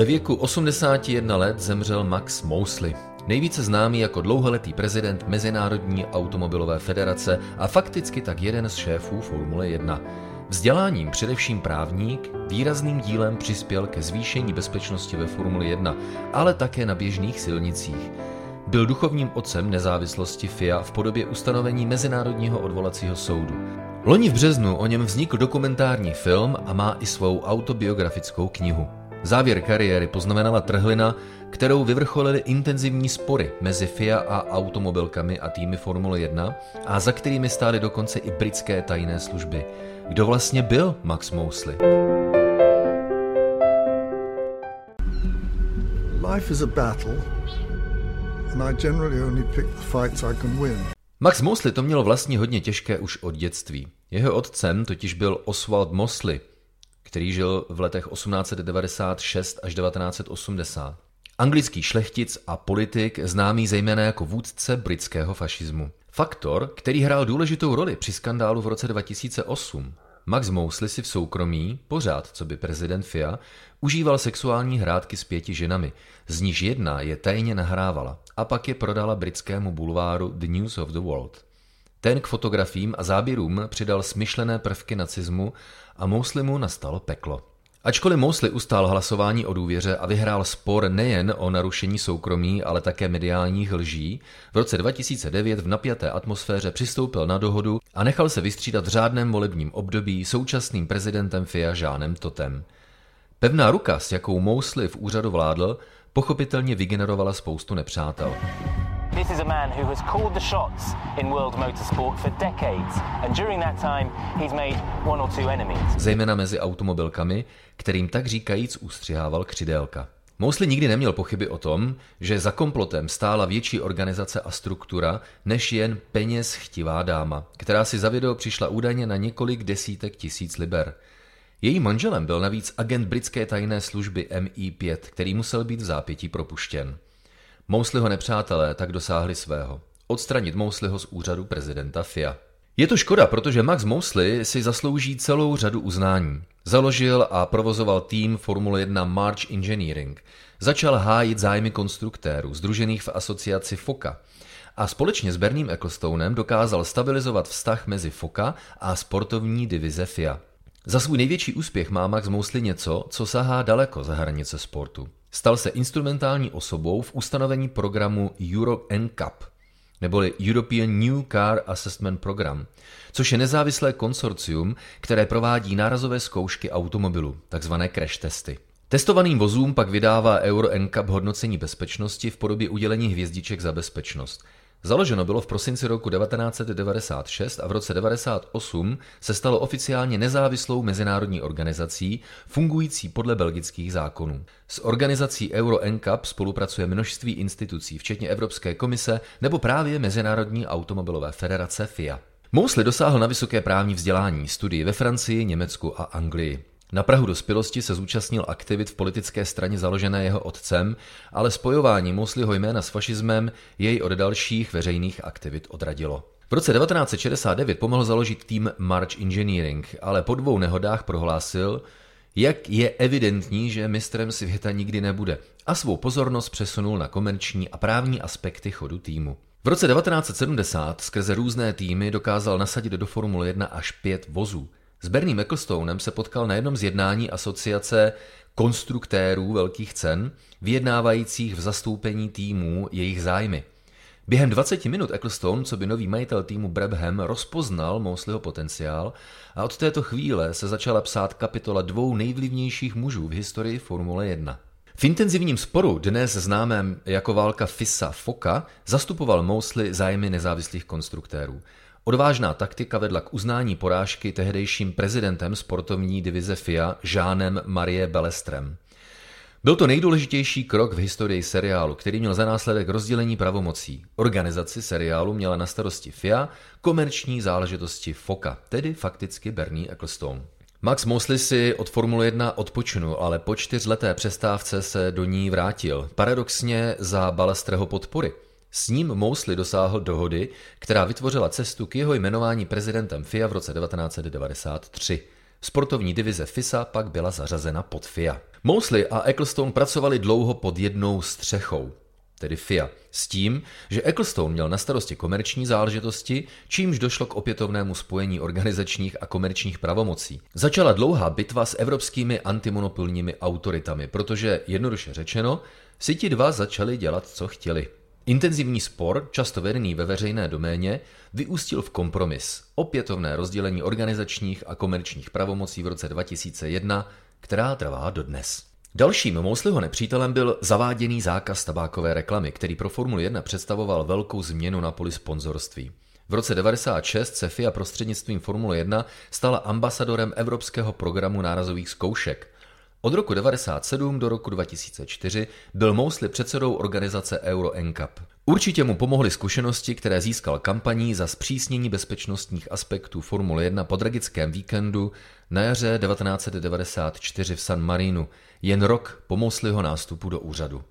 Ve věku 81 let zemřel Max Mosley, nejvíce známý jako dlouholetý prezident Mezinárodní automobilové federace a fakticky tak jeden z šéfů Formule 1. Vzděláním především právník výrazným dílem přispěl ke zvýšení bezpečnosti ve Formuli 1, ale také na běžných silnicích. Byl duchovním otcem nezávislosti FIA v podobě ustanovení Mezinárodního odvolacího soudu. Loni v březnu o něm vznikl dokumentární film a má i svou autobiografickou knihu. Závěr kariéry poznamenala trhlina, kterou vyvrcholily intenzivní spory mezi FIA a automobilkami a týmy Formule 1 a za kterými stály dokonce i britské tajné služby. Kdo vlastně byl Max Mosley? Life is a battle and I generally only pick the fights I can win. Max Mosley to mělo vlastně hodně těžké už od dětství. Jeho otcem totiž byl Oswald Mosley, který žil v letech 1896 až 1980. Anglický šlechtic a politik, známý zejména jako vůdce britského fašismu. Faktor, který hrál důležitou roli při skandálu v roce 2008. Max Mosley si v soukromí, pořád co by prezident FIA, užíval sexuální hrádky s pěti ženami, z níž jedna je tajně nahrávala a pak je prodala britskému bulváru The News of the World. Ten k fotografiím a záběrům přidal smyšlené prvky nacismu a Mosleymu nastalo peklo. Ačkoliv Mosley ustál hlasování o důvěře a vyhrál spor nejen o narušení soukromí, ale také mediálních lží, v roce 2009 v napjaté atmosféře přistoupil na dohodu a nechal se vystřídat v řádném volebním období současným prezidentem FIA Žánem Totem. Pevná ruka, s jakou Mosley v úřadu vládl, pochopitelně vygenerovala spoustu nepřátel. This is a man who has called the shots in world motorsport for decades and during that time he's made one or two enemies. Zejména mezi automobilkami, kterým tak říkajíc ustřihával křidélka. Mosley nikdy neměl pochyby o tom, že za komplotem stála větší organizace a struktura než jen peněz chtivá dáma, která si za video přišla údajně na několik desítek tisíc liber. Její manželem byl navíc agent britské tajné služby MI5, který musel být v zápětí propuštěn. Mousliho nepřátelé tak dosáhli svého. Odstranit Mousliho z úřadu prezidenta FIA. Je to škoda, protože Max Mosley si zaslouží celou řadu uznání. Založil a provozoval tým Formule 1 March Engineering. Začal hájit zájmy konstruktérů, združených v asociaci FOKA. A společně s Berným Ecclestonem dokázal stabilizovat vztah mezi FOKA a sportovní divize FIA. Za svůj největší úspěch má Max Mosley něco, co sahá daleko za hranice sportu. Stal se instrumentální osobou v ustanovení programu Euro NCAP, neboli European New Car Assessment Program, což je nezávislé konsorcium, které provádí nárazové zkoušky automobilu, takzvané crash testy. Testovaným vozům pak vydává Euro NCAP hodnocení bezpečnosti v podobě udělení hvězdiček za bezpečnost – Založeno bylo v prosinci roku 1996 a v roce 1998 se stalo oficiálně nezávislou mezinárodní organizací, fungující podle belgických zákonů. S organizací Euro NCAP spolupracuje množství institucí, včetně Evropské komise nebo právě Mezinárodní automobilové federace FIA. Mosley dosáhl na vysoké právní vzdělání, studii ve Francii, Německu a Anglii. Na Prahu dospělosti se zúčastnil aktivit v politické straně založené jeho otcem, ale spojování Mosleyho jména s fašismem jej od dalších veřejných aktivit odradilo. V roce 1969 pomohl založit tým March Engineering, ale po dvou nehodách prohlásil, jak je evidentní, že mistrem světa nikdy nebude a svou pozornost přesunul na komerční a právní aspekty chodu týmu. V roce 1970 skrze různé týmy dokázal nasadit do Formule 1 až pět vozů. S Bernie Ecclestonem se potkal na jednom z jednání asociace konstruktérů velkých cen, vyjednávajících v zastoupení týmů jejich zájmy. Během 20 minut Ecclestone, co by nový majitel týmu Brabham, rozpoznal Mosleyho potenciál a od této chvíle se začala psát kapitola dvou nejvlivnějších mužů v historii Formule 1. V intenzivním sporu, dnes známém jako válka FISA Foka, zastupoval Mosley zájmy nezávislých konstruktérů. Odvážná taktika vedla k uznání porážky tehdejším prezidentem sportovní divize FIA Žánem Marie Belestrem. Byl to nejdůležitější krok v historii seriálu, který měl za následek rozdělení pravomocí. Organizaci seriálu měla na starosti FIA, komerční záležitosti FOKA, tedy fakticky Bernie Ecclestone. Max Mosley si od Formule 1 odpočinul, ale po čtyřleté přestávce se do ní vrátil. Paradoxně za Balestreho podpory – s ním Mosley dosáhl dohody, která vytvořila cestu k jeho jmenování prezidentem FIA v roce 1993. Sportovní divize FISA pak byla zařazena pod FIA. Mosley a Ecclestone pracovali dlouho pod jednou střechou tedy FIA, s tím, že Ecclestone měl na starosti komerční záležitosti, čímž došlo k opětovnému spojení organizačních a komerčních pravomocí. Začala dlouhá bitva s evropskými antimonopolními autoritami, protože, jednoduše řečeno, si ti dva začali dělat, co chtěli. Intenzivní spor, často vedený ve veřejné doméně, vyústil v kompromis, opětovné rozdělení organizačních a komerčních pravomocí v roce 2001, která trvá dodnes. Dalším Mousleyho nepřítelem byl zaváděný zákaz tabákové reklamy, který pro Formuli 1 představoval velkou změnu na poli sponzorství. V roce 96 se FIA prostřednictvím Formule 1 stala ambasadorem Evropského programu nárazových zkoušek. Od roku 1997 do roku 2004 byl Mosley předsedou organizace Euro NCAP. Určitě mu pomohly zkušenosti, které získal kampaní za zpřísnění bezpečnostních aspektů Formule 1 po tragickém víkendu na jaře 1994 v San Marinu, jen rok po Mosleyho nástupu do úřadu.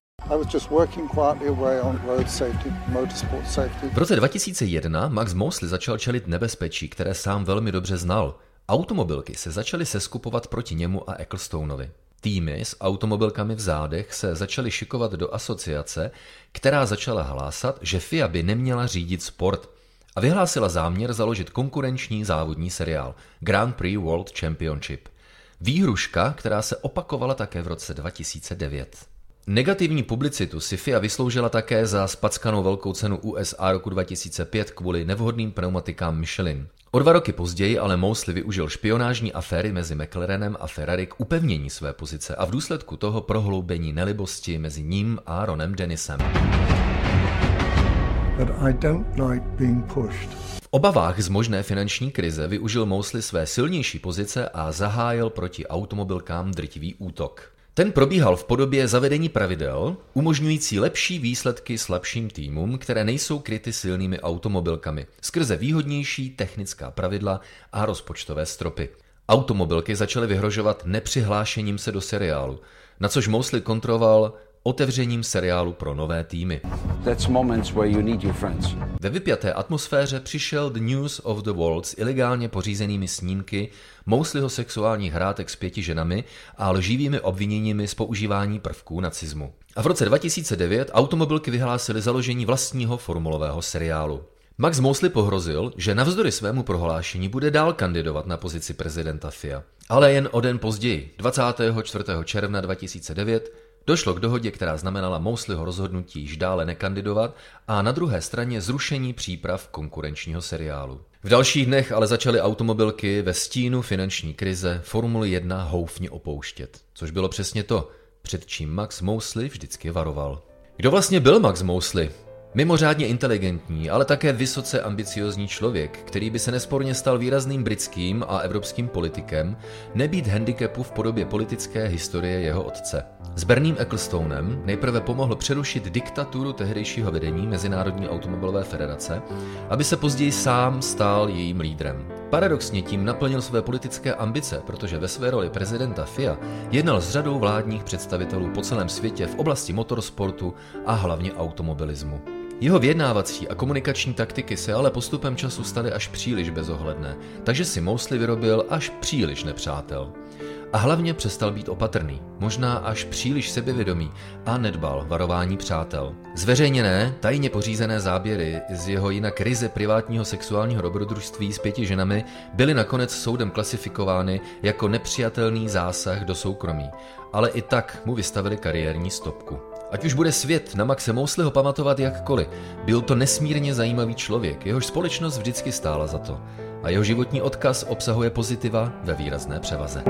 V roce 2001 Max Mosley začal čelit nebezpečí, které sám velmi dobře znal. Automobilky se začaly seskupovat proti němu a Ecclestoneovi. Týmy s automobilkami v zádech se začaly šikovat do asociace, která začala hlásat, že FIA by neměla řídit sport a vyhlásila záměr založit konkurenční závodní seriál Grand Prix World Championship. Výhruška, která se opakovala také v roce 2009. Negativní publicitu si FIA vysloužila také za spackanou velkou cenu USA roku 2005 kvůli nevhodným pneumatikám Michelin. O dva roky později ale Mosley využil špionážní aféry mezi McLarenem a Ferrari k upevnění své pozice a v důsledku toho prohloubení nelibosti mezi ním a Ronem Dennisem. V obavách z možné finanční krize využil Mosley své silnější pozice a zahájil proti automobilkám drtivý útok. Ten probíhal v podobě zavedení pravidel, umožňující lepší výsledky slabším týmům, které nejsou kryty silnými automobilkami, skrze výhodnější technická pravidla a rozpočtové stropy. Automobilky začaly vyhrožovat nepřihlášením se do seriálu, na což Mosley kontroloval otevřením seriálu pro nové týmy. Ve vypjaté atmosféře přišel The News of the World s ilegálně pořízenými snímky Mousleyho sexuálních hrátek s pěti ženami a lživými obviněními z používání prvků nacismu. A v roce 2009 automobilky vyhlásily založení vlastního formulového seriálu. Max Mosley pohrozil, že navzdory svému prohlášení bude dál kandidovat na pozici prezidenta FIA. Ale jen o den později, 24. června 2009, Došlo k dohodě, která znamenala Mousleyho rozhodnutí již dále nekandidovat a na druhé straně zrušení příprav konkurenčního seriálu. V dalších dnech ale začaly automobilky ve stínu finanční krize Formuli 1 houfně opouštět, což bylo přesně to, před čím Max Mosley vždycky varoval. Kdo vlastně byl Max Mosley? Mimořádně inteligentní, ale také vysoce ambiciozní člověk, který by se nesporně stal výrazným britským a evropským politikem, nebýt handicapu v podobě politické historie jeho otce. S Berným Ecclestonem nejprve pomohl přerušit diktaturu tehdejšího vedení Mezinárodní automobilové federace, aby se později sám stal jejím lídrem. Paradoxně tím naplnil své politické ambice, protože ve své roli prezidenta FIA jednal s řadou vládních představitelů po celém světě v oblasti motorsportu a hlavně automobilismu. Jeho vyjednávací a komunikační taktiky se ale postupem času staly až příliš bezohledné, takže si Mosley vyrobil až příliš nepřátel. A hlavně přestal být opatrný, možná až příliš sebevědomý a nedbal varování přátel. Zveřejněné, tajně pořízené záběry z jeho jinak ryze privátního sexuálního dobrodružství s pěti ženami byly nakonec soudem klasifikovány jako nepřijatelný zásah do soukromí, ale i tak mu vystavili kariérní stopku. Ať už bude svět na Maxe Mousleyho pamatovat jakkoliv, byl to nesmírně zajímavý člověk, jehož společnost vždycky stála za to. A jeho životní odkaz obsahuje pozitiva ve výrazné převaze.